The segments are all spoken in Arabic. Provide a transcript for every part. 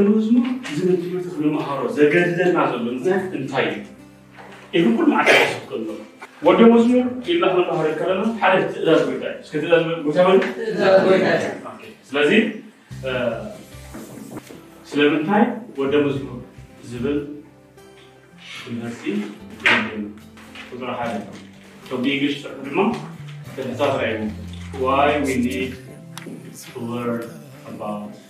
ወደ መዝሙር ዝብል ትምህርቲ ክንመሃሮ ዘገድደና ዘሎ ምክንያት እንታይ እዩ ኢሉ ኩሉ መዓልቲ ሓሰብ ከሎ ወደ መዝሙር ኢልና ክንመሃሮ ከለና ሓደ ትእዛዝ ጎይታ እዩ እስከ ትእዛዝ ጎይታ በሉ ስለዚ ስለምንታይ ወደ መዝሙር ዝብል ትምህርቲ የለንም። ቁጥሪ ሓደ እቶም ብእንግሊሽ ፅሑፍ ድማ ተሕሳስ ራእዩ why we need to learn about the disciples.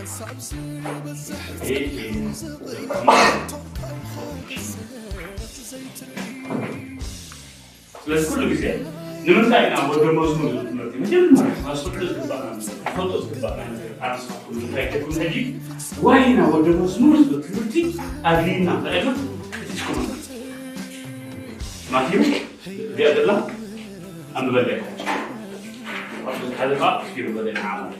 Christ. It is the ስለዚህ ኩሉ ጊዜ ንምንታይ ኢና ወደ መዝሙር ትምህርቲ መጀመርያ ማስፈለጥ ዝግባእና ፈልጦ ዝግባእና ኣንስቱ እንታይ ትኩም ሕጂ ዋይ ኢና ወደ መዝሙር ዝብል ትምህርቲ ኣድሊና ንዕልና እቲ ትኩመ ማቴዎስ እዚኣ ዘላ ኣንበለያ ሓደ ከዓ ስኪሩ በለና ዓመል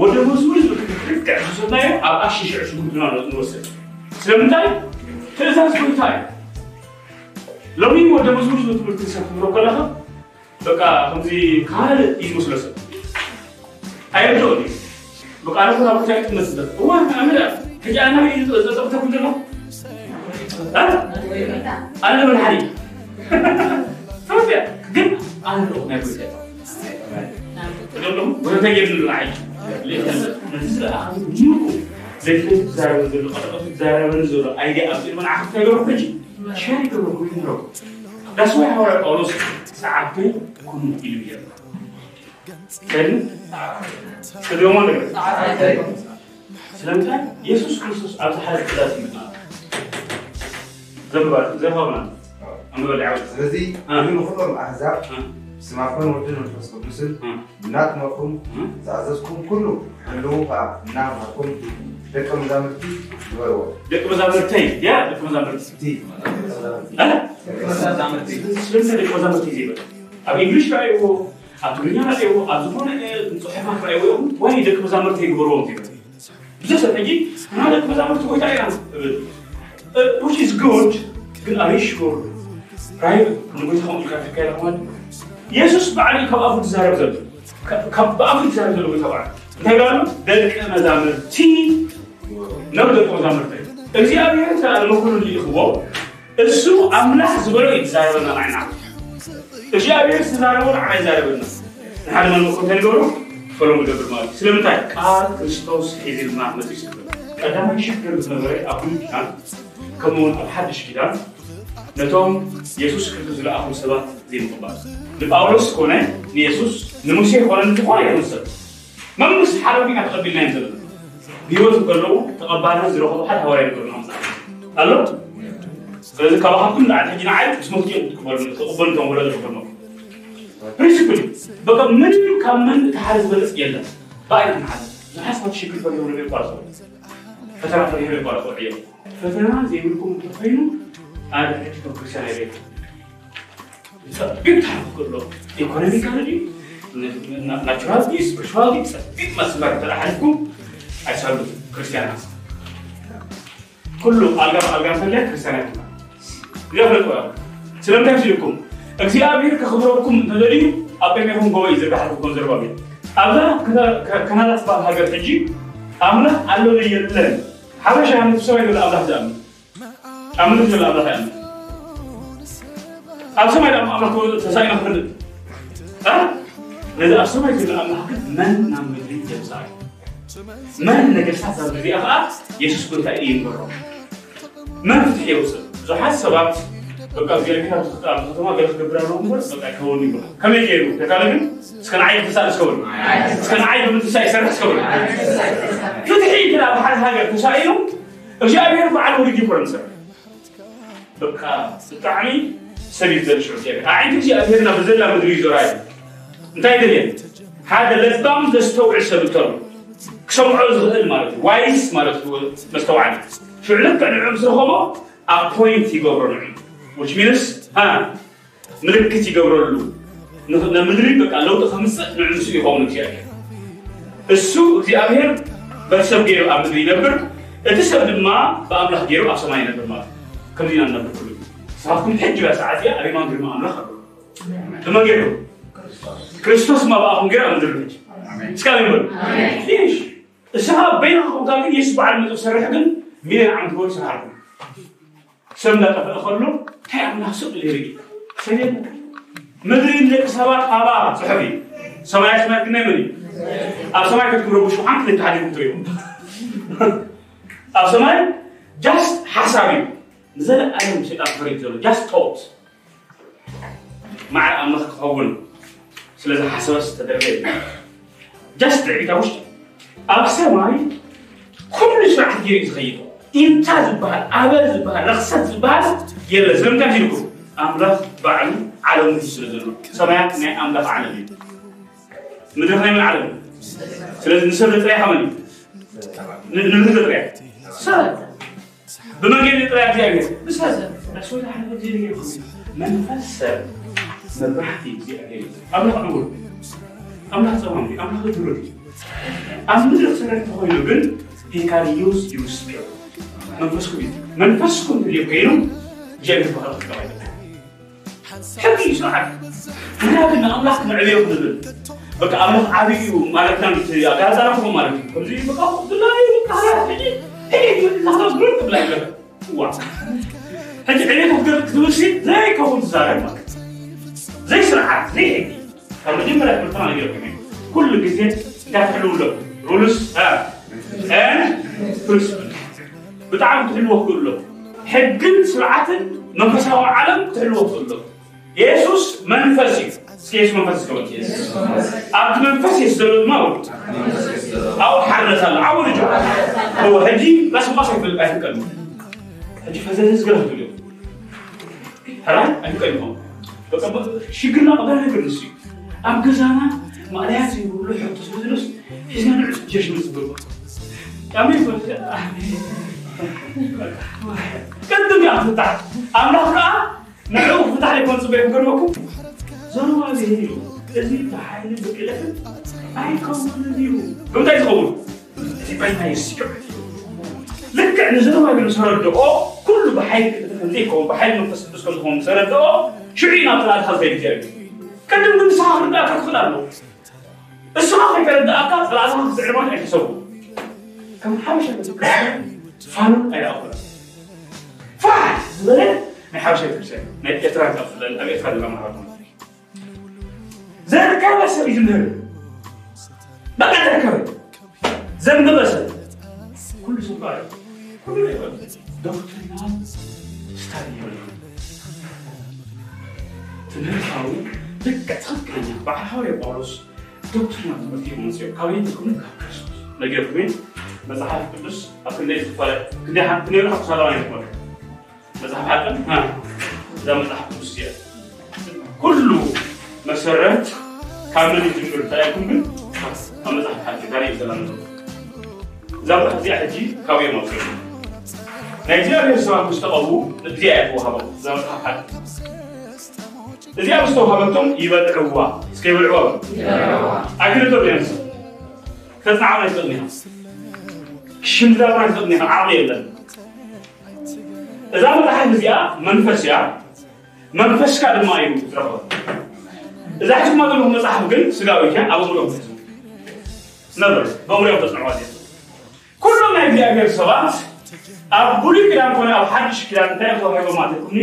ወደ መዝሙር ዝብል ትምህርቲ ልክዕ ዝወሰድናዮ ኣብ ኣክሽን ሽዑ ሽጉርትና ንወስድ ስለምንታይ ትእዛዝ ጎይታ እዩ ሎሚ ወደ መዝሙር ዝብል ትምህርቲ ሰፍሮ ከለኻ በቃ ከምዚ ካልእ እዩ ዝመስሎ ሰብ ኣየርድኦን እዩ በቃ ኣነ ኮና ቦታ ይጥመስበት እዋ ኣነ ሕጂ ኣነ ዘጠብተኩ ዘሎ ኣነ ለመድሓኒ ተወትያ ግን ኣነ ርኦ ናይ ጎይታ እሎም ጎይታ የብልናዓይ ነቲ ዝለኣኸ ምቁ ዘድፈ ትዛረበ ዘሎ ቀጠቀቱ ትዛረበኒ ዘሎ ኣይድያ ኣብ ፅልመን ዓክፍታ ይገብሮ ሕጂ شارك الركوع That's why our Paulus ساعته كن إليه كن كدوم ولا سلامتا يسوع كريستوس على حالة ثلاثة من زبر زبرنا أنا بالعود ስለዚ ግን ኩሎም ኣሕዛብ ስማኮን ወድን መንፈስ ቅዱስን እናትመኩም ዝኣዘዝኩም ኩሉ ሕልው ከዓ እናምሃርኩም ደቀ መዛሙርቲ ዝበርዎ ደቂ መዛሙርተይ ያ ደቂ መዛሙርቲ እቲ ስለምንታይ ደቂ መዛሙርቲ እዩ ዘይብል ኣብ እንግሊሽ ረኣይዎ ኣብ ትግርኛ ረኣይዎ ኣብ ዝኾነ ፅሑፋት ረኣይዎ ይኹን ወይ ደቂ መዛሙርቲ ይግበርዎም ዘይብል ብዙሕ ሰብ ሕጂ እና ደቂ መዛሙርቲ ጎይታ ኢና እብል which is good ግን are you sure right ንጎይታ ከምኡ ኢልካ ትካየድ ማለት ኢየሱስ ባዕሉ ካብ ኣፉ ትዛረብ ዘሎ ካብ ብኣፉ ትዛረብ ዘሎ ጎይታ ባዕሉ እንታይ ባሉ ደቂ መዛሙርቲ ነው ደቂ መዛሙርቲ እግዚኣብሔር ተኣለመኩሉ ይኽቦ እሱ ኣምላኽ ዝበሎ እዩ ትዛረበና ንዓይና እግዚኣብሔር ዝተዛረቦ ንዓና ይዛረበና ንሓደ መልመኮ እንታይ ንገብሮ ፈሎም ንገብር ማለት እዩ ስለምንታይ ቃል ክርስቶስ ሒዝልና መፅኡ ስለ ቀዳማይ ሽግር ዝነበረ ኣብ ብሉይ ኪዳን ከምኡውን ኣብ ሓድሽ ኪዳን ነቶም ኢየሱስ ክርስቶስ ዝለኣኹም ሰባት ዘይምቕባል ንጳውሎስ ኮነ ንኢየሱስ ንሙሴ ኮነ ንዝኾነ ይኹን ሰብ መምስ ሓደ ወዲና ተቐቢልና እዮም ዘለና ብሂወት ከለዉ ተቐባልነት ዝረኸቡ ሓደ ሃዋርያ ነገርና ኣሎ ስለዚ ካብኣኻትኩም ንዓድ ሕጂ ንዓይ ምስ ሞት እዮም ትቅበሉ ተቕበሉ እቶም ወለዶ ዝኮኑ ፕሪንሲፕል በቃ ምንም ካብ ምን እቲ ሓደ ዝበለፅ የለን ብኣይነት ንሓደ ዝሓስባት ሽግር ፈሪሆ ነገር ይቋርፆ ፈተና ፈሪሆ ይቋርፆ እዮም ፈተና ዘይብልኩም እንተኮይኑ ኣነ ሕጂ ከም ክርስቲያን ኣይቤት ፀቢቅ ታሕቲ ከሎ ኢኮኖሚካሊ ናቹራል ስፒሪቹዋሊ ፀቢቅ መስመር ተላሓልኩም ኣይሳሉት ክርስቲያን ኩሉ ኣልጋ ብኣልጋ እንተለየ ክርስቲያን ኣይኮና ይፍለጥ ስለምንታይ ሲልኩም እግዚኣብሔር ከኽብረኩም እንተደልዩ ኣብ ቀሚኹም ጎበ እዩ ዘጋሓልኩም ዘርባቤት ኣብዛ ካናዳ ትበሃል ሃገር ሕጂ ኣምላኽ ኣሎ የለን ሓበሻ ነቲ ሰማይ ዘሎ ኣምላኽ ዝኣምን ኣብ ምድሪ ዘሎ ኣምላኽ ይኣምን ኣብ ሰማይ ድማ ኣምላኽ ተሳኢና ክፍልጥ ነዚ ኣብ ሰማይ ዘሎ ኣምላኽ ግን መን ናብ ምድሪ የምፃእ መን ነገስታት ኣብ ግዜኣ ከዓ የሱስ ጎይታ እዩ ይንበሮ መን ፍትሒ የውፅእ ብዙሓት ሰባት በቃ እግዚአብሔር ኣብ ከተማ ገለ ክገብር ኣለዎ እምበር በቃ ይከውን ይብላ ከመይ ገይሩ ተካለ ግን እስከ ንዓይ ክሳል እስከብሉ እስከ ንዓይ ብምትሳእ ይሰርሕ እስከብሉ ፍትሒ ግን ኣብ ሓደ ሃገር ተሳኢሉ እግዚኣብሔር በዓል ውርድ ይኮነ ዝሰርሕ በቃ ብጣዕሚ ሰብ እዩ ዘልሽዑ እግዚኣብሔር ኣዓይንቲ እግዚኣብሔርና ብዘላ ምድሪ እዩ ዞራ እዩ እንታይ ደልየ ሓደ ለባም ዘስተውዕል ሰብ እንተሎ ክሰምዖ ዝኽእል ማለት እዩ ዋይስ ማለት እዩ መስተውዓል ሽዑ ልክዕ ንዑ ምስ ረኸቦ ኣፖይንት ይገብሮ ንዑ which means ها ምልክት ይገብረሉ ንምድሪ በቃ ለውጢ ከምፅእ ንዑ ንሱ ይኸውን እግዚኣብሔር እሱ እግዚኣብሔር በሰብ ገይሩ ኣብ ምድሪ ይነብር እቲ ሰብ ድማ ብኣምላኽ ገይሩ ኣብ ሰማይ ይነብር ማለት እዩ ከምዚ ኢና ንነብር ኩሉ ስኻትኩም ሕጂ ያ ሰዓት እያ ኣበይ ማን ግርማ ኣምላኽ ኣሎ ብመን ገይሩ ክርስቶስ ማ ብኣኹም ገይሩ ኣብ ምድሪ ሕጂ እስካብ ይበሉ ፊኒሽ እስኻ በይንኻ ኮንካ ግን የሱስ በዓል መፅእ ዝሰርሕ ግን ሚልዮን ዓመት ገይሩ ይስራሕ ኣለኩ ሰብ እንዳጠፍአ ከሎ እንታይ ኣምላኽ ስቕ ኢሉ ይርኢ ሰሌን ምድሪ ንደቂ ሰባት ሃባ ፅሑፍ እዩ ሰማያ ሰማይ ክንናይ መን እዩ ኣብ ሰማይ ክትግረቡ ሸውዓንተ ደቂ ሓዲኩም ትሪኡ ኣብ ሰማይ ጃስት ሓሳብ እዩ ንዘለኣለም ሸይጣን ፈሪድ ዘሎ ጃስት ቶት ማዕረ ኣምላኽ ክኸውን ስለዚ ሓሰበስ ተደረገ እዩ ጃስት ዕቢታ ውሽጢ ኣብ ሰማይ ኩሉ ስርዓት ገይሩ እዩ ዝኸይድ ኢንታ ዝበሃል ኣበል ዝበሃል ረክሰት ዝበሃል የለ ስለምንታይ ኢልኩም ኣምላኽ ባዕሉ ዓለም እዩ ስለ ዘሎ ሰማያት ናይ ኣምላኽ ዓለም እዩ ምድሪ ናይ መን ዓለም እዩ ስለዚ ንሰብ ዘጥርያ ከመን እዩ ንምድሪ ዘጥርያ ሰብ ብመንገዲ ጥርያ እግዚኣብሔር ብሰብ ራስወታ ሓደ እግዚኣብሔር መንፈስ ሰብ መብራህቲ እግዚኣብሔር እዩ ኣምላኽ ዕውር ኣምላኽ ፀማም እዩ ኣምላኽ ድሩት እዩ ኣብ ምድሪ ክሰርሕ ተኮይኑ ግን he can use your spirit መንፈስኩም እዩ መንፈስኩም ድልዮ ኮይኑ እግዚኣብሔር ባህል ክጠቀም ሕጊ እዩ ስርዓት ንና ግን ንኣምላኽ ንዕብዮ ክንብል በቃ ኣምላኽ ዓብይ እዩ ማለትና ጋዛራኩም ማለት እዩ ከምዚ በቃ ብላይ ካላት ሕጂ الهضره بلا بلا هو هاد العلم وقال لك دوشي زي كون زاربك زي شرعات زي هيك فما ديما راه بالفرن ديالك كل كثير دافعوا له رولس ها ها فلوس بتعرف تحلوه كله حقن سرعة منفسه العالم تحلوه كله يسوع منفسي كيس منفسي كمان كيس أرض منفسي سر الموت أو حرس العورج ኣሎ ዓብኡ ልጆ هو ሕጂ ራስ ምቃስ ኣይፈልጥ ኣይፍቀድ ሕጂ ፈዘዘ ዝገለ ትብልዮ ሕራይ ኣይፍቀድኩም ሽግርና ቀበላ ነገር ንስ እዩ ኣብ ገዛና ማእልያት ዘይብሉ ሕቶ ስለ ዝለስ ሒዝና ንዕስ ጀሽ ዝግባ ኣሜን ቅድም እያ ፍታሕ ኣምላኽ ከዓ ንዕኡ ፍታሕ ዘይኮን ፅበ ክገርመኩም ዘሩባቤል እዩ እዚ ብሓይሊ ብክእለትን ኣይከውንን እዩ ብምንታይ ዝኸውን እዚ ባይታ ይስዑ لك أن زرما من سرد أو كل بحي كتفليكم بحي من بس كلهم سرد أو شعينا طلعت هذا الجيل كدم من صاحب لا تدخل له الصراحه كان دعاك طلعت هذا الزعمان يحسبوا كم حبشة فان أي أقول؟ فاح زين نحاوش يتمشي نتكترات افضل أبي افضل ما نعرفهم زين كان بس يجمدر بقى تركب زين بس؟ ባዕ ኩሉ ይበል ዶክትሪናል ስታዲ ይበል ትምህርታዊ ልክዕ ትኽክለኛ በዓል ሓዋርያ ጳውሎስ ዶክትሪናል ትምህርቲ እዩ መፅኦ ካበይ ትኩኑ ካብ ክርስቶስ ነገርኩም መጽሐፍ ቅዱስ ኣብ ክንደይ ዝፈለጥ ክንደይ ክንደይ ረሓ ተሳለማ ይትመር መጽሐፍ ሓቅን እዛ መጽሐፍ ቅዱስ እያ ኩሉ መሰረት ካብ መን ይጅምር እንታይኩም ግን ኣብ መጽሓፍ ሓቂ ታሪክ ዘለና زمرا زيحتي كوي مطي نيجيريا سما مستقبو زيحت وهبو زمرا حد. زيحت مستوهبتم يبلعوا اسكي يبلعوا اكل دبلينس كتنعم يصدنيها كشم زمرا يصدنيها عالي يلا إذا ما تحب زيا منفس يا منفس كذا ما يو ترى إذا حكوا ما تقولهم مصاحب قل سقاوي كان أبو مريم نظر بمريم تصنع وادي ኣብ እምሮም ትሕዙ ነበር በእምሮም ተፅንዕዋ እዚኣ ኩሎም ናይ እግዚኣብሔር ሰባት ኣብ ብሉይ ክዳን ኮነ ኣብ ሓድሽ ክዳን እንታይ ተዋሂቦም ማለት ይኩኒ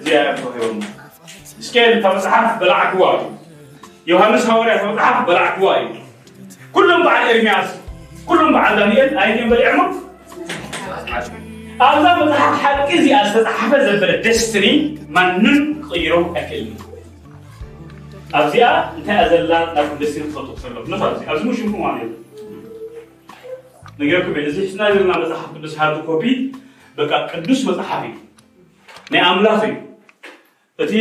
እዚኣ ተዋሂቦም እስኬል እታ መጽሓፍ በላዕክዋ እዩ ዮሃንስ ሃዋርያ እታ መጽሓፍ በላዕክዋ እዩ ኩሎም በዓል ኤርምያስ ኩሎም በዓል ዳንኤል ኣይን በሊዕሞ ኣብዛ መፅሓፍ ሓቂ እዚኣ ዝተፃሓፈ ዘበለ ደስትኒ ማንም ክቅይሮ ኣይክእልን ኣብዚኣ እንታይ እያ ዘላ ናብ ደስትኒ ክፈልጡ ከሎ ነፋ ኣብዚ ሙሽምኩ ማለት እዩ ነገርኩም እዚ ሕፅና ዘለና መፅሓፍ ቅዱስ ሃርድ ኮፒ በቃ ቅዱስ መፅሓፍ እዩ ናይ ኣምላኽ እዩ እቲ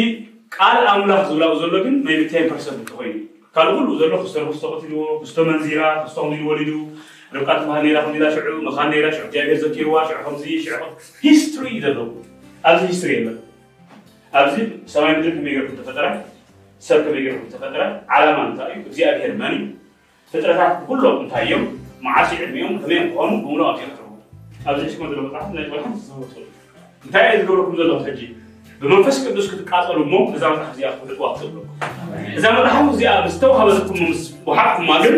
ቃል ኣምላኽ ዝብላኡ ዘሎ ግን ናይ ብታይ ፐርሰንት እንተኮይኑ ካልእ ኩሉ ዘሎ ክስተ ክስተ ቀትልዎ ክስተ መንዚራ ክስተ ከምዚ ወሊዱ ርብቃ ትበሃል ነራ ከምዚላ ሽዑ መኻን ነራ ሽዑ እግዚኣብሔር ዘኪርዋ ሽዑ ከምዚ ሽዑ ሂስትሪ እዩ ዘለዎ ኣብዚ ሂስትሪ የለን ኣብዚ ሰማይ ምድሪ ከመይ ገርኩም ተፈጠረ ሰብ ከመይ ገርኩም ተፈጠረ ዓላማ እንታይ እዩ እግዚኣብሔር መን እዩ ፍጥረታት ኩሎም እንታይ እዮም መዓሲ ዕድሚኦም ከመይ ክኾኑ ብምሎ ኣብዚርክቡ ኣብዚ ሕሽኮ ዘሎ መፅሓፍ ናይ ቆልሓን ዝወሰሉ እንታይ እዩ ዝገብረኩም ዘለኹም ሕጂ ብመንፈስ ቅዱስ ክትቃፀሉ እሞ እዛ መፅሓፍ እዚኣ ክትልጥዋ ክትብሉ እዛ መፅሓፍ እዚኣ ምስ ተዋሃበትኩም ምስ ወሓቅኩማ ግን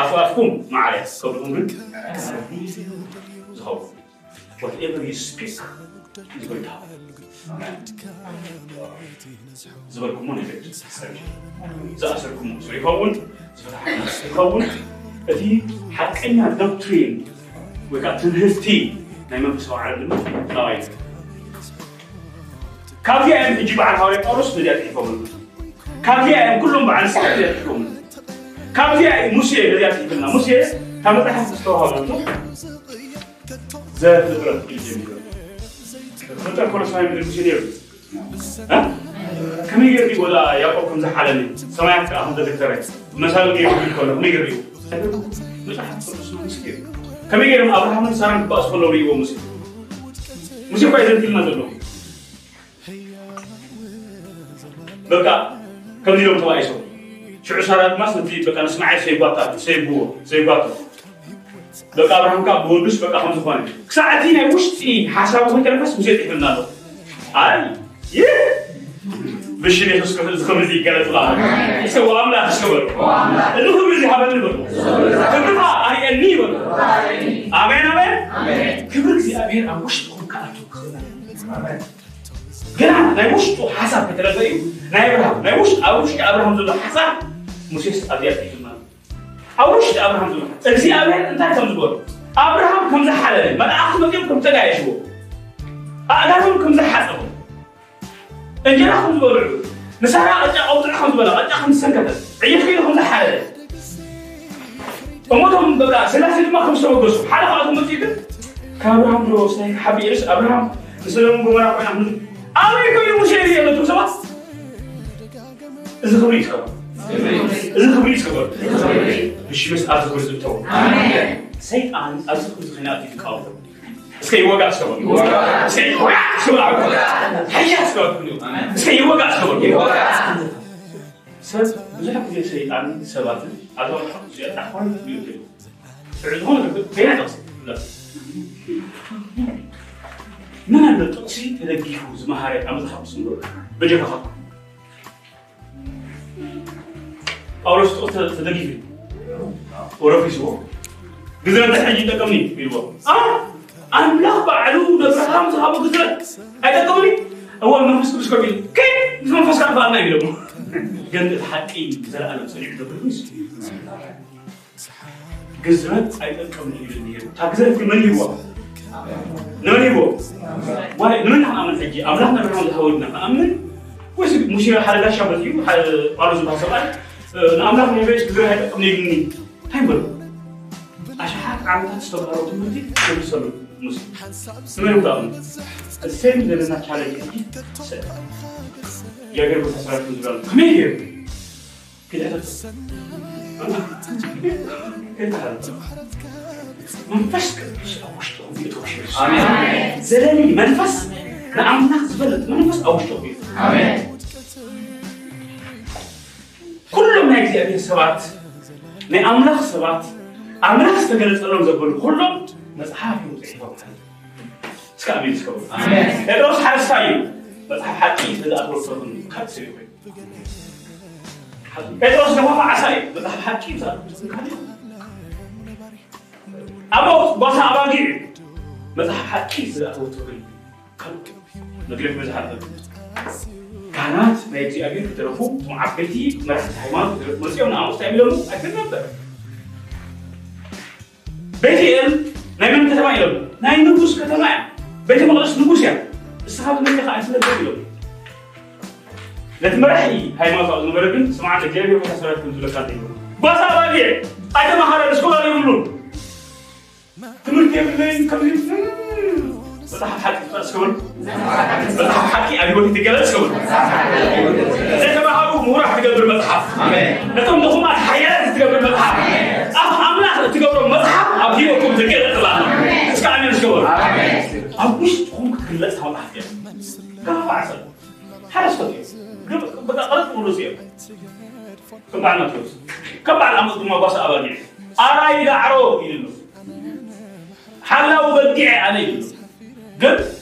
ኣፍኣፍኩም ማዕርያ ከብልኩም ግን ዝኸውን whatever you speak is going to happen. ዝበልኩሞ ነገር ዝኣሰርኩሞ እሱ ይኸውን ዝፈታሐ ይኸውን እቲ ሓቀኛ ዶክትሪን ወይ ከዓ ትምህርቲ ናይ መንፈሳዊ ዓለም ድማ ጣዋይ ካብዚ እዮም ሕጂ በዓል ሃዋርያ ጳውሎስ ነዚኣ ፅሒፎም ካብዚ እዮም ኩሎም በዓል ስሕት ነዚኣ ፅሒፎም ካብዚ እዩ ሙሴ ነዚኣ ፅሒፍና ሙሴ ካብ መፅሓፍ ዝተዋሃበሉ ዘፍጥረት እዩ ጀሚሩ ፍጥረት ኮሎሳይ ምድሪ ሙሴ ነይሩ ከመይ ገይሩ ወላ ያዕቆብ ከም ዝሓለኒ ሰማያት ከዓ ከም ዘደክተረ መሳል ገይሩ ከሎ ከመይ ገይሩ መፅሓፍ ቅዱስ ሙሴ ገይሩ ከመይ ገይሮም ኣብርሃምን ሳራን ክባእሱ ከለዉ ርእይዎ ሙሴ ሙሴ እኳ የዘንቲልና ዘሎ በቃ ከምዚ ኢሎም ተባኢሶም ሽዑ ሳራ ድማ ነቲ በቃ ንስማዓይ ሰይጓታ ሰይብዎ ሰይጓቶ በቃ ኣብርሃም ከዓ ብወዱስ በቃ ከም ዝኾነ ክሳዕ እቲ ናይ ውሽጢ ሓሳቡ ከይተነፈስ ሙሴ ፅሒፍና ኣሎ ኣይ ይህ بشري حسكم الخمر دي قالت غاها سوى أملا حسكبر الخمر دي حبل البر كبرها أي أني بر آمين آمين. كبر دي أمين. أم وش تكون كأتوك جنا ناي وش تو حسب بتلاقيه ناي برهم ناي وش أوش أبرهم زود حسب موسيس أبيات يجمع أوش أبرهم زود إذا أبين أنت كم زبور أبرهم كم زحلة ما أخذ مكان كم تجايشوا أنا هم كم زحلة እንጀራ ከም ዝበልዑ ንሳራ ቅጫ ቀውጥዕ ከም ዝበላ ቅጫ ከም ዝሰንከተ ዕየት ከይዱ ከም ዝሓለለ እሞቶም በቃ ስላሴ ድማ ከም ዝተወገሱ ሓደ ካብኣቶም መፅኡ ግን ካብ ኣብርሃም ዶ ስታይ ሓቢርስ ኣብርሃም ንሰሎም ጎመራ ኮይና ኣበይ ኮይኑ ሙሴ እዩ ነቶም ሰባት እዚ ክብሪ እዩ ዝከበሩ እዚ ክብሪ እዩ ዝከበሩ ብሽምስ ኣብዚ ክብሪ ዝእተው ሰይጣን ኣብዚ ክብሪ ዝኽናት እዩ سكيوقع شغل سكيوقع شغل حياة شغل سكيوقع شغل سبب بزح كل شيطان سبات على الحق زي أخوان بيوتيو فعلهم بين تقصي لا من أن تقصي تلقيه زمهاري أمد خمس نور بجي فخط أولوش تقصي تلقيه ورفي سوى قدرت حاجة تقمني بالوقت آه ኣምላኽ ባዕሉ ነብርሃም ዝሃቦ ግዝረት ኣይጠቀምኒ እዎ መንፈስ ቅዱስ ኮ ከይ መንፈስ ካ ባልና ኢሎሞ ግን እቲ ሓቂ ዘለኣለም ፀኒዑ ዘብል ግዝረት ኣይጠቀምኒ ኢሉ ነይሩ እታ ግዝረት ግን መን ይህዋ ንመን ይህቦ ንመን ንኣምን ሕጂ ኣምላኽ ነብርሃም ዝሃወድና ንኣምን ወይስ ሙሴ ሓደ ጋሻ መፅኡ ጳውሎስ ዝበሃል ሰብኣይ ንኣምላኽ ነቤስ ግዝረት ኣይጠቀምኒ ኢሉኒ እንታይ በሉ ኣሽሓት ዓመታት ዝተባሃሮ ትምህርቲ ተምሰሉ ሙሴ ንመን ይብዳእሙ እሰይ ዘለና ቻለንጅ ሕጂ የአገር ቦታ ሰራት ዝብላሉ ከመይ ገይሩ መንፈስ ቅዱስ ኣብ ውሽጦም ይእትው ዘለኒ መንፈስ ንኣምላኽ ዝበለጥ መንፈስ ኣብ ውሽጦም እዩ ኩሎም ናይ እግዚኣብሔር ሰባት ናይ ኣምላኽ ሰባት ኣምላኽ ዝተገለፀሎም ዘበሉ ኩሎም መፅሓፍ እዩ ፅሒፎም እስከ ኣሜን ዝከብሩ ጴጥሮስ ሓደስታ እዩ መፅሓፍ ሓቂ ዝኣተወሰኹን ካልእ ሰብ ኮይኑ ጴጥሮስ ደግሞ ዓሳ እዩ መፅሓፍ ሓቂ ዝኣተወሰኹን ካልእ ኣቦት ቦታ ኣባጊዕ እዩ መፅሓፍ ሓቂ ዝኣተወተወን ካልእ መግለፍ መዝሓፍ ካህናት ናይ እግዚኣብሔር ክደረፉ እቶም ዓበይቲ መራሕቲ ሃይማኖት ክደረፉ መፅኦም ንኣሙስታ የሚሎሙ ኣይትን ነበር ቤቴል ናይ መን ከተማ ኢሎም ናይ ንጉስ ከተማ እያ ቤተ መቅደስ ንጉስ እያ እስኻ ብመን ከዓ ኣይትነብር ኢሎም ነቲ መራሒ ሃይማኖት ኣብ ዝነበረ ግን ስምዓት እግዚኣብሔር ቦታ ሰራት ከም ዝብለካ እንተይብሉ ባሳ ባጊዕ ኣይተማሃረን እስኮላ የብሉን ትምህርቲ የብለይን ከምዚ መፅሓፍ ሓቂ ትጠቕስ ክብል መፅሓፍ ሓቂ ኣብ ሂወት ትገለፅ ክብል ዘይተባሃሉ ምሁራት ትገብር መፅሓፍ ነቶም ድኹማት ሓያላት ትገብር መፅሓፍ اخر تقبر مزحة ابي وكم تقيل أطلع. إيش قاعد نمشي قبر ابيش تقوم تكلس هون احكي كم عسل حرس كتير بقى قرط من روسيا. كم بعد ما تروس؟ كم بعد ما تقوم بس ابرجع أراي إذا عرو يلو. حلاو بديع عليه قلت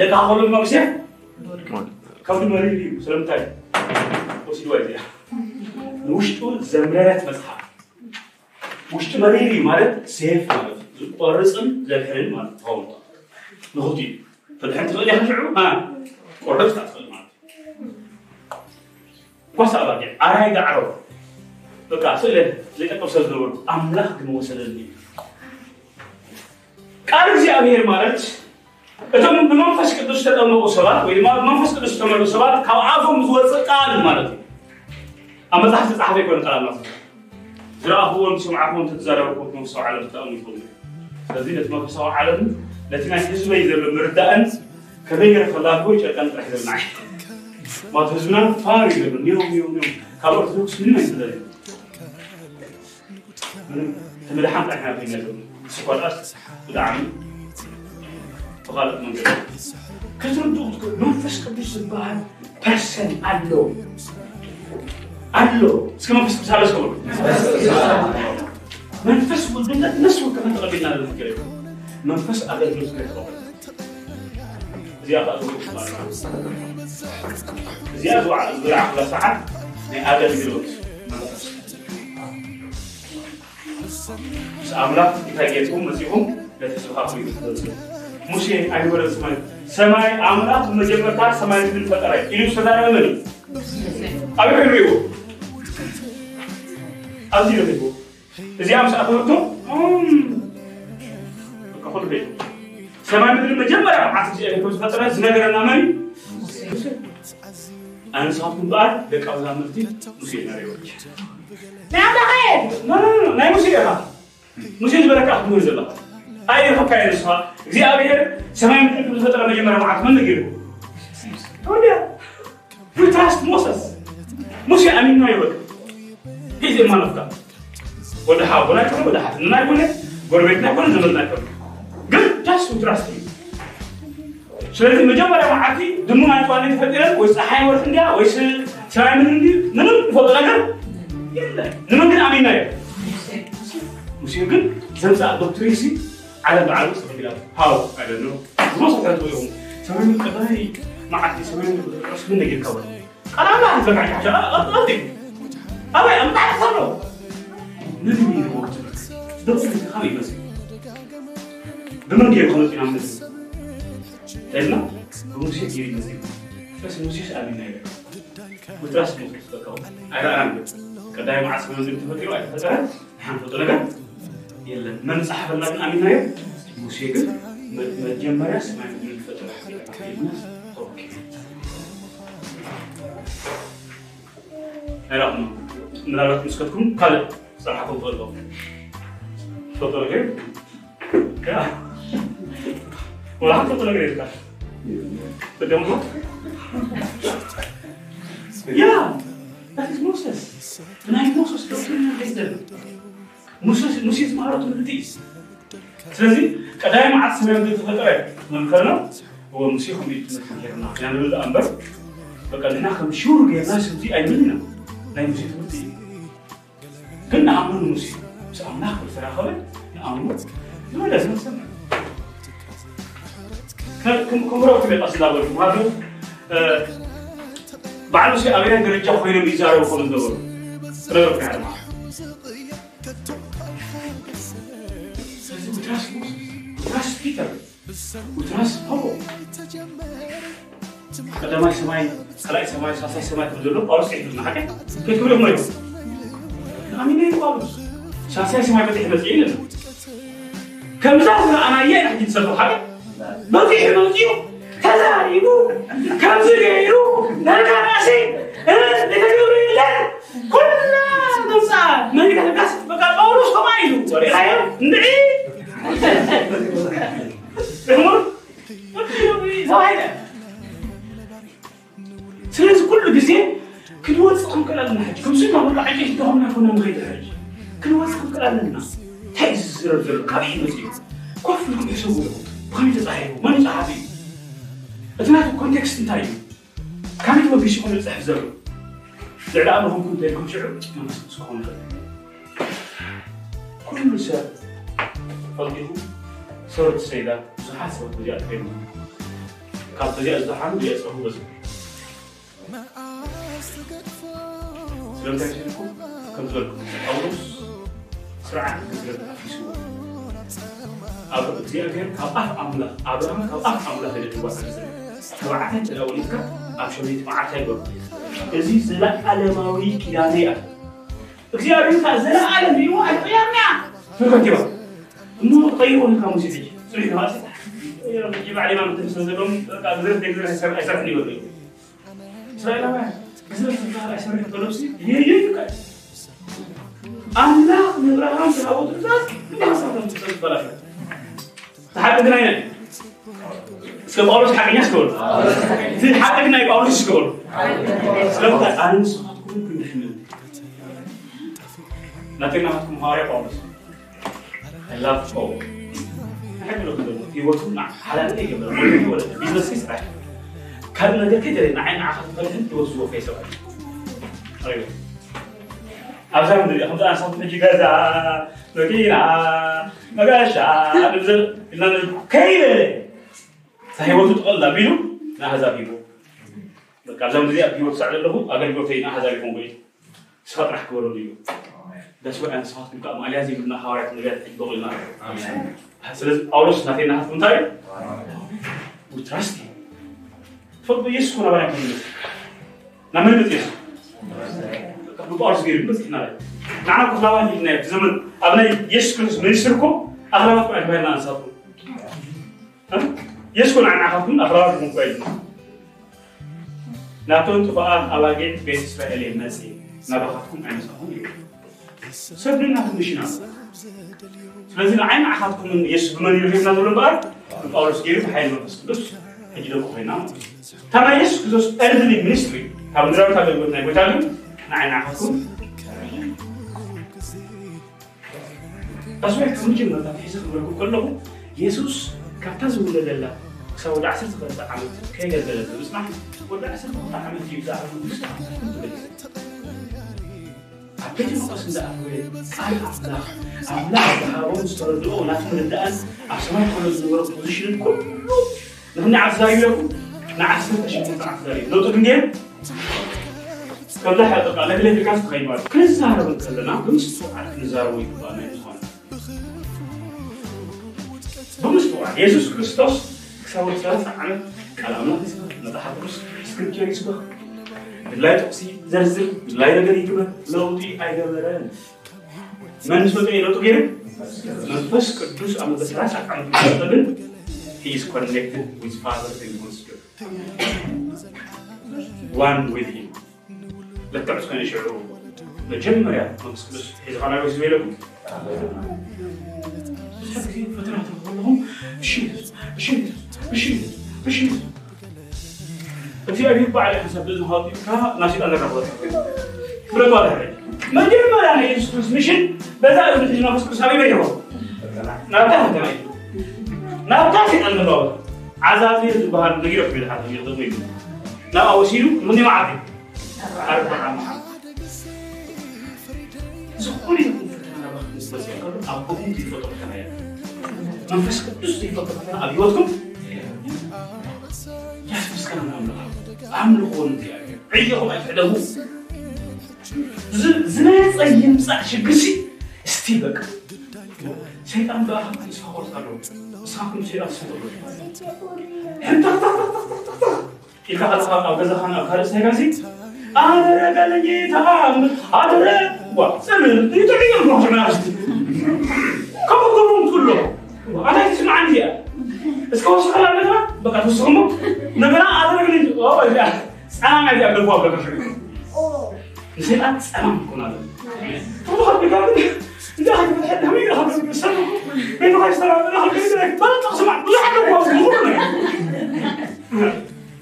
ደቃ ከሎ ድማ ምስያ ከብዲ መሪር እዩ ስለምንታይ ወሲድዋ እዚኣ ንውሽጡ ዘምረረት መፅሓፍ ውሽጡ መሪር እዩ ማለት ሴፍ ማለት እዩ ዝቆርፅን ዘብሕርን ማለት ትኸውን ንኽቱ እዩ ፍልሕን ትኽእል ኢኻ ሽዑ ቆርፅ ትኽእል ማለት እዩ ጓሳ ኣባጊዕ ኣራይ ዳዕሮ በቃ ስእለት ዘይጠቀም ሰብ ዝነበሩ ኣምላኽ ግን ወሰደኒ ቃል እግዚኣብሔር ማለት እቶም ብመንፈስ ቅዱስ ዝተጠመቁ ሰባት ወይ ድማ ብመንፈስ ቅዱስ ዝተመልኡ ሰባት ካብ ዓፎም ዝወፅእ ቃል ማለት እዩ ኣብ መፅሓፍ ዝተፃሓፈ ይኮነ ቃል ኣምላኽ ዝረኣኽዎም ስምዓኹም ተተዛረብኩም መንፈሳዊ ዓለም ተጠቕሙ ይኽእሉ ስለዚ ነቲ መንፈሳዊ ዓለም ነቲ ናይ ህዝበይ ዘሎ ምርዳእን ከመይ ገይረ ከላልኮ ጨርቀን ጥራሕ ዘለና ማለት ህዝብና ፋር እዩ ዘሎ ኒዮም ኒዮም ኒዮም ካብ ኦርቶዶክስ ምንም ኣይተደለዩ ተመድሓን ጥራሕ ኢና ኮይና ዘሎ ስኳልኣስ ብጣዕሚ ብካልኦት መንገዲ ክትርድኡ ትክእሉ መንፈስ ቅዱስ ዝበሃል ፐርሰን ኣሎ ኣሎ እስከ መንፈስ ቅዱስ ኣሎ እስከብሉ መንፈስ ውልድነት ነስ ወከመ ተቐቢልና ነገር እዩ መንፈስ ኣገልግሎት ከይተቐበል እዚኣ ከዓ እዚኣ ዝውዓ ኩላ ሰዓት ናይ ኣገልግሎት መንፈስ ምስ ኣምላኽ እንታይ ጌርኩም መፂኹም ነቲ ስብካ ኮይኑ ሙሴ ኣይወረ ሰማይ ሰማይ ኣምላኽ መጀመርታ ሰማይ ምድሪ ፈጠረ ኢሉ ዝተዛረበ መን እዩ ኣበይ ኮይኑ ሪእዎ ኣብዚ ረኺብዎ እዚኣ ምስ ኣተወቶ ኩሉ ቤት ሰማይ ምድሪ መጀመርያ መዓት እግዚኣብሔር ከም ዝፈጠረ ዝነገረና መን እዩ ኣነ ንስኻትኩም በዓል ደቂ መዛሙርቲ ሙሴ ነሪዎች ናይ ኣምላኸ ናይ ሙሴ ኢኻ ሙሴ ዝበለካ ክትምር ዘለካ ኣይረኸብካ እየ ንስኻ እግዚኣብሔር ሰማይ ምድሪ ከም ዝፈጠረ መጀመርያ መዓት መን ነጊሩ ወዲያ ትራስት ሞሰስ ሙሴ ኣሚንና ይበቅ ሂዝ የማለፍካ ወደ ሓቦና ይኮነ ወደ ሓትንና ይኮነ ጎረቤትና ይኮነ ዘመድና ይኮነ ግን ጃስ ትራስት እዩ ስለዚ መጀመርያ መዓልቲ ድሙ ናይ ተዋነ ተፈጢረን ወይ ፀሓይ ወርሒ እንድያ ወይ ሰማይ ምድሪ እንዲ ምንም ይፈልጦ ነገር የለን ንመን ግን ኣሚንና እየ ሙሴ ግን على ما على مستوى البلاد هاو اي دونت نو الوصف على تويهم سوينا قضاي ما عرفت سوينا سوينا جيل كبر أنا ما أعرف لك عن حاجة اطلقتك أنا ما بعرف صرف ندمي وقت دوس الانتخابي بس. لما جاي خلص أنا بس تعلم الموسيقى جيري بس بس الموسيقى امين نايل وتراس ممكن تتكون أنا أنا. كدايما عسل من تفكروا اي حاجة መን ፃሓፈና ግን ኣሚናዮ ሙሴ ግን መጀመርያ ሰማይ ምድሪ ፈጠረ ኣይረኣኹም ምናልባት ምስከትኩም ካልእ ፀርሓኩም ትፈልጦም ትፈልጦ ነገር ولا حتى طلع غير ده قدام يا that is Moses and I Moses doctrine and ሙሴ ዝመሃሮ ትምህርቲ እዩ ስለዚ ቀዳይ መዓልቲ ሰማይ ዝተፈጠረ መምከርና ወሙሴ ከምኡ ትምህርቲ ጌርና ኢና ንብል እምበር በቃ ንሕና ከም ሽውር ጌርና ስብዚ ኣይብል ኢና ናይ ሙሴ ትምህርቲ እዩ ግን ንኣምኑ ሙሴ ምስ ኣምላክ ዝተራኸበ ንኣምኑ ዝበለ ዝመስል ከምሮ ትበጣ ስላበሉ ማለት በዓል ሙሴ ኣበይ ደረጃ ኮይኖም ይዛረቡ ከም ዝነበሩ ነበርኩ ድማ ስለዚ ውትራስ ውትራስ ፒተር ውትራስ ፓውሎ ቀዳማይ ሰማይ ካልኣይ ሰማይ ሳልሳይ ሰማይ ከም ዘሎ ጳውሎስ ሒዙና ሓቀ ከይክብሎም ነው ኣሚነ ጳውሎስ ሳልሳይ ሰማይ በፂሕ መፅኡ ኢለና ከምዛ ዝረኣናየ ኢና ሕጂ ዝሰርሑ ሓቀ በፂሕ መፅኡ ተዛሪቡ ከምዚ ገይሩ ነርካናሲ ንተገብሩ የለን ኩላ መምፃ መንገድጋስ በቃ ጳውሎስ ከማ ኢሉ ወሪኻዮ እንድዒ ስለዚ ኩሉ ግዜ ክንወፅእ ክንክእል ኣለና ሕጂ ከምስና በቃ ዕጨይቲ ተኾምና ኮና ንኸይድ ሕጂ ክንወፅእ ክንክእል ኣለና እንታይ እዩ ዝዝረብ ዘሎ ካበይ መፅኡ ኮፍ ኢልኩም ይሰው ብከመይ ተፃሒፉ መን ፃሓፊ እዩ እቲ ናቱ ኮንቴክስት እንታይ እዩ ከመይ ተወጊሽ ይኮነ ዝፅሕፍ ዘሎ ልዕሊ ኣምርኹም እንተይልኩም ሽዑ መንፈስ ክኾን ይኽእል ኩሉ ሰብ ፈቂዱ ሰበት ሰይዳ ብዙሓት ሰባት በዚኣ ተከይዱ ካብ በዚኣ ዝሓኑ ዚኣ ፀሁ በዝ ስለምንታይ ሲልኩም ከም ዝበልኩም ጳውሎስ ስርዓት ግዝረት ኣፊስዎ ኣብ እግዚኣብሔር ካብ ኣፍ ኣምላኽ ኣብርሃም ካብ ኣፍ ኣምላኽ ደድዋ ተባዕታይ ተዳውሊትካ ኣብ ሸመይቲ መዓልታ ይገሩ እዚ ዘለዓለማዊ ኪዳነ እያ እግዚኣብሔር ካብ ዘለዓለም እዩ ኣልቅያምያ ትርከቲባ እሞ ቀይሮ ካብ ሙሴ ሕጂ ፅሪ ተባሲ ባዕሊ ማ ምትምስለ ዘለዎም ግዝረት ግዝረት ኣይሰርሕን ይበሉ እዩ እስራኤላውያን ግዝረት ዝበሃል ኣይሰርሕ ተለብሲ የየ ይቃል ኣምላኽ ንብርሃን ዝሃቦ ትእዛዝ እንዳሳቶም ትእዛዝ በላሽ ተሓቂ ግን ኣይነ እስከ ጳውሎስ ሓቀኛ እስከበሉ እቲ ሓቂ ግን ናይ ጳውሎስ እስከበሉ ስለምንታይ ኣነ ንስኻትኩም ክንድሕምን ናተና ናትኩም ሃዋርያ ጳውሎስ I love talk. أحب إنه يوقفون على أني قبل ولا بيزنس يسعى. كان لنا كده إن عين عشان تقلهم توسوا في سواء. أيوة. طيب. أبزام دري أحمد أنا صوت نجي كذا نجينا مقاشا نبزل إننا كيف صحيح وقت تقول بينو لا هذا بيبو. أبزام دري أبيو سعد له أقرب فينا هذا بيكون بيه. سخط راح كورو ليه. ወይ ኣንስኻትኩም ከዓ ማልያ ዘይብልና ሃዋርያት ነቢያት ሕጂ በቂልና ስለዚ ጳውሎስ ናተይ ናሃትኩም እንታይ እዩ ትራስት ትፈልጡ ኢየሱስ ኮነ ባና ኮይኑ ናብ መን መፅ ኢየሱስ ብጳውሎስ ገይሩ መፅና ንዓና ኮክላባት ኢልና ብዘመን ኣብ ናይ ኢየሱስ ክርስቶስ መንስትርኩም ኣኽላባት ኮ ባይልና ኣንሳትኩም ኢየሱስ ኮነ ዓናኻትኩም ኣኽላባት ኮን ኮ ኢልና ናቶም ጥፋኣት ኣባጊዕ ቤት እስራኤል እየ መፅ ናባኻትኩም ኣይመፃኹም እዩ ሰብ ንናቱ ምሽና ስለዚ ንዓይ ንዓኻትኩምን ኢየሱስ ብመን ኢሉ ሂብና ዘሎ እምበኣር ጳውሎስ ገይሩ ብሓይሊ መንፈስ ቅዱስ ሕጂ ደቁ ኮይና እታ ናይ ኢየሱስ ክርስቶስ ኤርዝሊ ሚኒስትሪ ካብ ምድራዊት ኣገልግሎት ናይ ጎይታ ግን ንዓይ ንዓኻትኩም ኣስዋይ ካብ መጀመርታ ሒዘ ክብለኩም ከለኹ ኢየሱስ ካብታ ዝውለደላ ክሳብ ወደ ዓሰርተ ክልተ ዓመት ከየገልገለ ብምፅናሕ ወደ ዓሰርተ ክልተ ዓመት እዩ Apetito kosten da abgewählt. Alle abnach. Abnach, da haben uns Tordo, nach dem Rittaas, عشان يكون الزوار بوزيشن كله نحن عزايلكم نعسل تشوف عزايل لو تكن كم لحق تقع لك ليه كاس خيبات كل الزهرة بتكلنا بمش توقع كل الزهرة ويقبع ما يدخل بمش توقع يسوع كريستوس كسر ثلاث عام على أمانة نتحدث سكريبتير يسبخ ላይ ጥቅስ ይዘርዝር፣ ላይ ነገር ይግበር፣ ለውጡ አይገበረን። መንስ ወጡ የለውጡ ግን መንፈስ ቅዱስ አመተ ሥላሴ አቀምጥልን he is connected with father and holy spirit. One with መጀመሪያ መንፈስ ቅዱስ ይዝራናው ይዘው ይለቁ እሺ እሺ እሺ እሺ። እግዚአብሔር በዓል ሓሳብ ብዝሃጢካ ናብ ሰይጣን ዘራኽበት ፍለጡ ኣድሕረ መጀመርያ ናይ የሱስ ክርስቶስ ሚሽን በዛ እምነት መንፈስ ቅዱስ ኣበይ በይርዎ ናብታ ፈተና እዩ ናብታ ሰይጣን ዘለዋ ዓዛብር ዝበሃል ነጊሮ ክብል ሓ ይቕጥሙ እዩ ናብኣ ወሲዱ ምኒ መዓልቲ ኣርባዓ መዓልቲ ዝኾነ ይኹን ፈተና ናባክ ምስ መፅእ ከሎ ኣብ ከምኡ ዝፈጦ ፈተና እያ መንፈስ ቅዱስ ዘይፈጥሮ ፈተና ኣብ ሂወትኩም ያስመስከና ኣምልኾ ኣምልኾ ንእግዚኣብሔር ዕይኹም ኣይትዕደጉ ዝመፀ ይምፃእ ሽግሲ እስቲ በቃ ሰይጣን በኣኻ ንስኻ ቆርፅ ኣለዎ ንስኻኩም ሰይጣን ዝሰጠሉ ኢልካ ከለካ ኣብ ገዛኻን ኣብ ካልእ ሳይጋሲ ኣደረ በለ ጌታ ኣደረ ዋ ፅምር ይጥዕዮ ምናስቲ ከምኡ ከምኡ ትብሎ ኣታይ ትስማዓኒ እያ እስከ ወስኸላ بقى تسمو نبرا على رجلي أوه يا سام يا جابر فوق بقى شوي زين أنت سام كنا له والله بقى لا حد من حد همين بيسلم بينه ما يسلم راح بيسلم بلا تقسم بلا حد ما بقول لك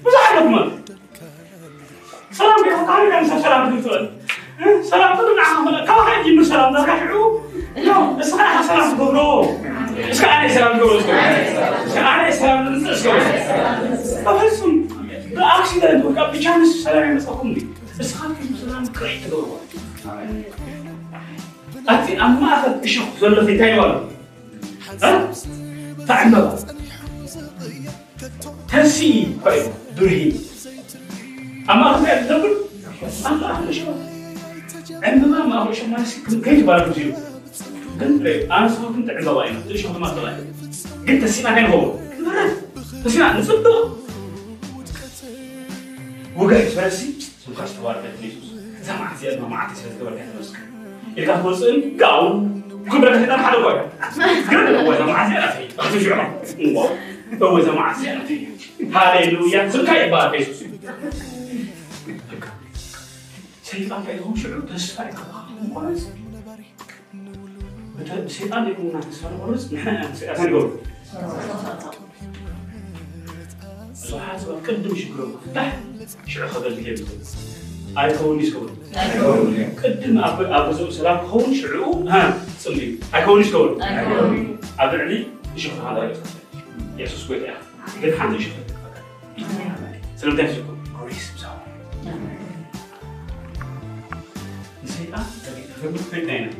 بلا حد ما ሰላም ትብል ሰላም ትብል ንዓኻ ካብኻ ይጅምር ሰላም ዳርካ ሽዑ እስኻ ኢኻ ሰላም ትገብሮ እስከ ኣነ ሰላም ትገብሮ እስከ ኣነ ሰላም ንምፅእ እስከ በፍፁም ብኣክሲደንት ወይከዓ ብቻንስ ሰላም ይመፀኩም እስኻትኩም ሰላም ክርኢ ትገብርዎ እቲ ኣብ ማእኸል እሾክ ዘሎ እንታይ ይበሎ ተዕንበባ ተሲ ኮይኑ أما إحنا الذنب انت أهل شباب. عندنا ما هو شما كنت كيف بالك زيرو كنت أنا صار كنت عند الله. يعني ليش ما طلع قلت السينا هين هو السينا نصدق وقعت فرسي سمخش تبارك ليسوس زعما زياد ما معك سيرت قبل كان نفسك إذا توصل قاو كل بدك تدار حدا وقع قلت هو زعما زياد في شو شعره هو زعما زياد في هاليلويا. سمكاي بارك ليسوس ሽዑ ተስፋ ይከባኸ ሰይጣን ይኩምና ተስፋ ንቆርፅ ንሕና ሰይጣን ይገብሩ ብዙሓት ሰባት ቅድም ሽግሮም ክፍታሕ ሽዑ ከገልግል የብሉ ኣይከውንስ ከብሉ ቅድም ኣብ ገዝኡ ሰላም ክኸውን ሽዑ ፅምዲ ኣይከውንስ ከብሉ ኣብ ልዕሊ እሾክ ተሃላ የሱስ ጎይታ እያ ግን ሓንቲ እሾክ ስለምንታይ ትሽኩም فهمتني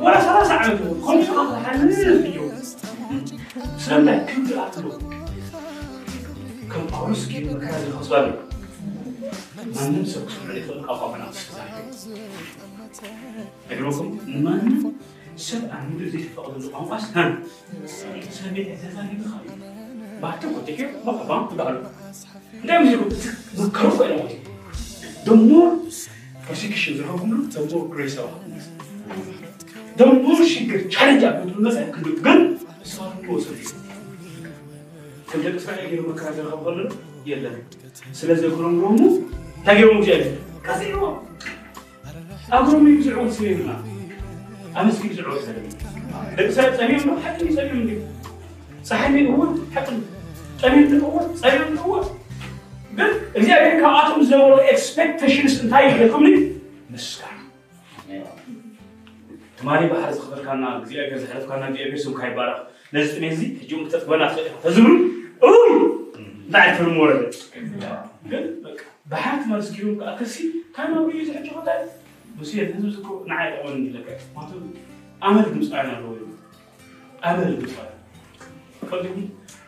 ولا خلاص عملوا كل شغل حلو سلمنا كم تلعبوا كم قوس كم مكان الخصبان ما نمسك سمعي في القفا من أصل زاهي أقولكم ما نمسك عمود زي فقد القام بس ها سبع إعتزالي بخير بعد كنت كيف ما قام تقالوا لا مش ذكروا كأنه the more persecution ዝረኸብኩምሉ the more grace ረኸብኩ the more ሽግር ቻለንጅ ኣበትሉ መፅእ ክንብል ግን እስኻትኩም ክወሰዱ ከም ደቂ እስራኤል ገይሩ መከራ ዝረኸብ ከሎ የለን ስለዚ እግሮም ሮሙ እንታይ ገይሮም እግዚኣብሔር ቀፂልዎም እግሮም እዩ ዝዕወት ስበይልና ኣመስጊድ ዝዕወት ዘለኒ ደቂ እስራኤል ፀሚዮም ዶ ሓቂ ፀሚዮም እንዲ ፀሓይ እወት ሓቂ ፀሚዮም እወት ፀሚዮም እወት ግን እግዚአብሔር ካብኣቶም ዝነበሮ ኤክስፔክቴሽንስ እንታይ ይገጥምኒ ምስጋና ትማሊ ባሕር ዝኽበርካና እግዚኣብሔር ዝሕለፍካና እግዚኣብሔር ስምካ ይባረኽ ነዚ ጥሜ እዚ ሕጂኡ ክተጥበና ትኽእል ኢኻ ተዝብሉ እይ እንታይ ትርም ወረደ ግን ባሕር ትመስጊሩም ከዓ ከሲ ካብ ናብዩ ዝሕጂ ኸታይ ሙሴ ህዝብ ዝኮ ንዓይ ጠቕመን ይለቀ ማለቱ ኣመል ግምፃውያን ኣለዎ እዩ ኣመል ግምፃውያን ከዚኹም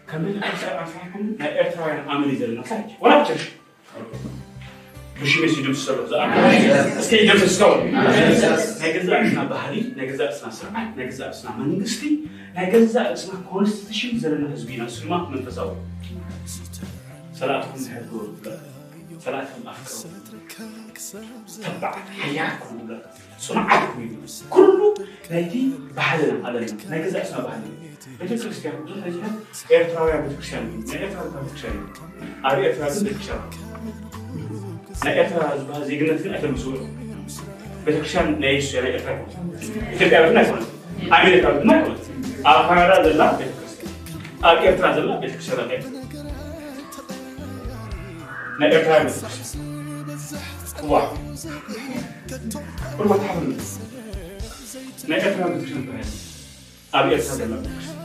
ከም ቤተክርስቲያን ኣንሳኩም ናይ ኤርትራውያን ኣመል እዩ ዘለና ሳች ወላ ቸርሽ ብሽሜስ ድምፅ ዝሰርሑ እስከ ድምፅ ዝከውን ናይ ገዛ እርስና ባህሊ ናይ ገዛ እርስና ስርዓት ናይ ገዛ እርስና መንግስቲ ናይ ገዛ እርስና ኮንስቲቱሽን ዘለና ህዝቢ ኢና እሱ ድማ መንፈሳዊ ሰላእትኩም ዝሕድ ግበሩ ሰላእትኩም ኣፍቅሩ ተባዕት ሓያል ኩኑ ፅኑዓት ኮይኑ ኩሉ ናይቲ ባህልና ኣለና ናይ ገዛ እርስና ባህሊ ቤተክርስቲያን ብዙሕ ሕዝቢ ኤርትራውያን ቤተክርስቲያን እዩ ናይ ኤርትራ ቤተክርስቲያን እዩ ኣብ ኤርትራ ግን ቤተክርስቲያን ናይ ኤርትራ ዝበሃል ዜግነት ግን ኣይተልብስዎ ቤተክርስቲያን ናይ የሱስ ናይ ኤርትራ ኢትዮጵያ ቤትና ኣይኮነት ኣሜሪካ ድማ ኣይኮነት ኣብ ካናዳ ዘላ ቤተክርስቲያን ኣብ ኤርትራ ዘላ ቤተክርስቲያን ኣለ ናይ ኤርትራ ቤተክርስቲያን ዋ ቁርበት ሓብር ናይ ኤርትራ ቤተክርስቲያን ተባሂሉ ኣብ ኤርትራ ዘላ ቤተክርስቲያን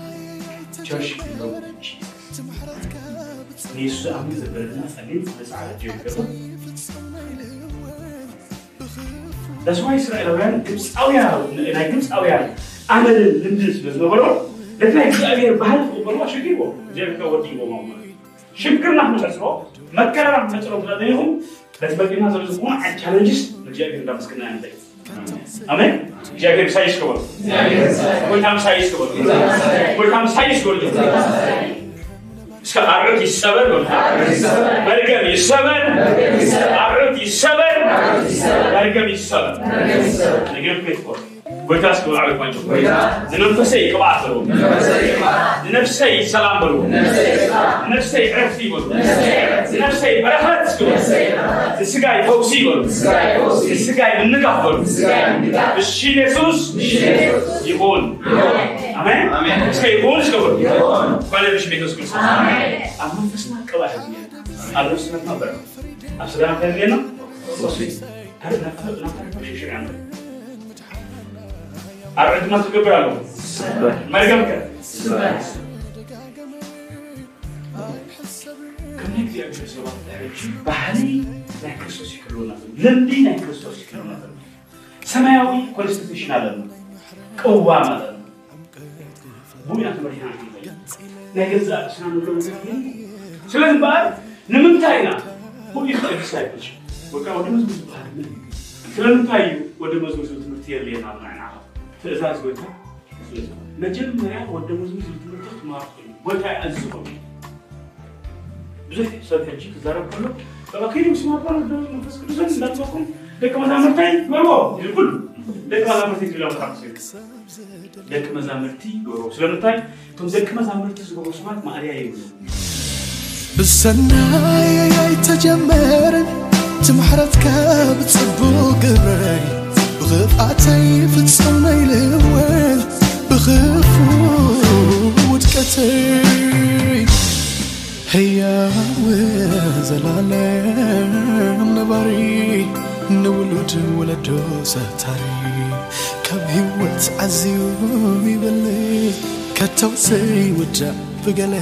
ቸርች ንየሱስ ኣሚን ዘበለና ፀሊም መፅዓለ ጀገሩ ዳስዋይ እስራኤላውያን ግብፃውያን ናይ ግብፃውያን ኣመልን ልምድን ስለ ዝነበሮ ነቲ ናይ እግዚኣብሔር ባህሊ ክቕበልዎ ኣሸጊርዎ እግዚኣብሔር ወዲዎም ሽግርና ክመፅሮ መከራራ ክመፅሮ ስለዘኒኹም በዚህ በቂና ዘርዝቁ ቻለንጅስ ለእግዚአብሔር እንዳመስግና ያለ አሜን። እግዚአብሔር ሳይሽ ክበል፣ ጎይታም ሳይሽ ክበል፣ ጎይታም ሳይሽ ክበል። እስከ አርት ይሰበር፣ መርገም ይሰበር፣ አርት ይሰበር፣ መርገም ይሰበር። ነገር ቤት ቆል ጎይታ እስከ በሉ ዓለኳቸው ንመንፈሰይ ቅብኣት በሉ ንነፍሰይ ሰላም በሉ ንነፍሰይ ዕረፍቲ በሉ ንነፍሰይ በረኸት በሉ ንስጋይ ፈውሲ በሉ ንስጋይ ምንጋፍ በሉ እሺ ኢየሱስ ይሁን አሜን እስከ ይሁን እስከ በሉ እንኳን ለብሽ ቤተስ ክርስቶስ ኣብ መንፈስና ቅብኣ ህዝቢ ኣብ ነፍስነትና በረኸት ኣብ ስጋና ከገና ወሲ ሽሽርያ አረድና ስገብር አለው መርገም ከ ባህሪ ናይ ክርስቶስ ይክልና ልምዲ ናይ ክርስቶስ ይክልና ሰማያዊ ኮንስቲቱሽን አለ ነው ቅዋ ማለት ነው። ቡያ ተመሪና ናይ ገዛ ስና ስለዚህ በዓል ንምንታይና ሁሉ ይፈቅሳይ ወደ መዝሙር ባህል ስለምንታዩ ወደ መዝሙር ትምህርት የለየና ምናይና ትእዛዝ ወደ መጀመሪያ ወደ ሙዝሙዝ ትምህርቶች ማርቆ ቦታ ያዝሆ ብዙ ሰልፈች ትዛረበሉ በባክሪም ስማባል መንፈስ ቅዱስን እንዳትወቁም ደቀ መዛሙርታይ ዶሮ ይልኩል ደቀ መዛሙርቲ ዝብላ መጣቅሰ ደቀ መዛሙርቲ ዶሮ ስለምታይ ከም ደቀ መዛሙርቲ ዝገሩ ስማት ማርያ ይብሉ ብሰናይ ተጀመርን። ትምሕረትካ ብፅቡቅ ግብረይ ብኽብኣተይ ፍጹም ናይ ልወል ብኽፉ ውድቀተይ ሕያው ዘላለም ነባሪ ንውሉድ ወለዶ ሰታሪ ካብ ህይወት ዓዝዩ ይበልጥ ከተውሰይ ውዳእ ብገለ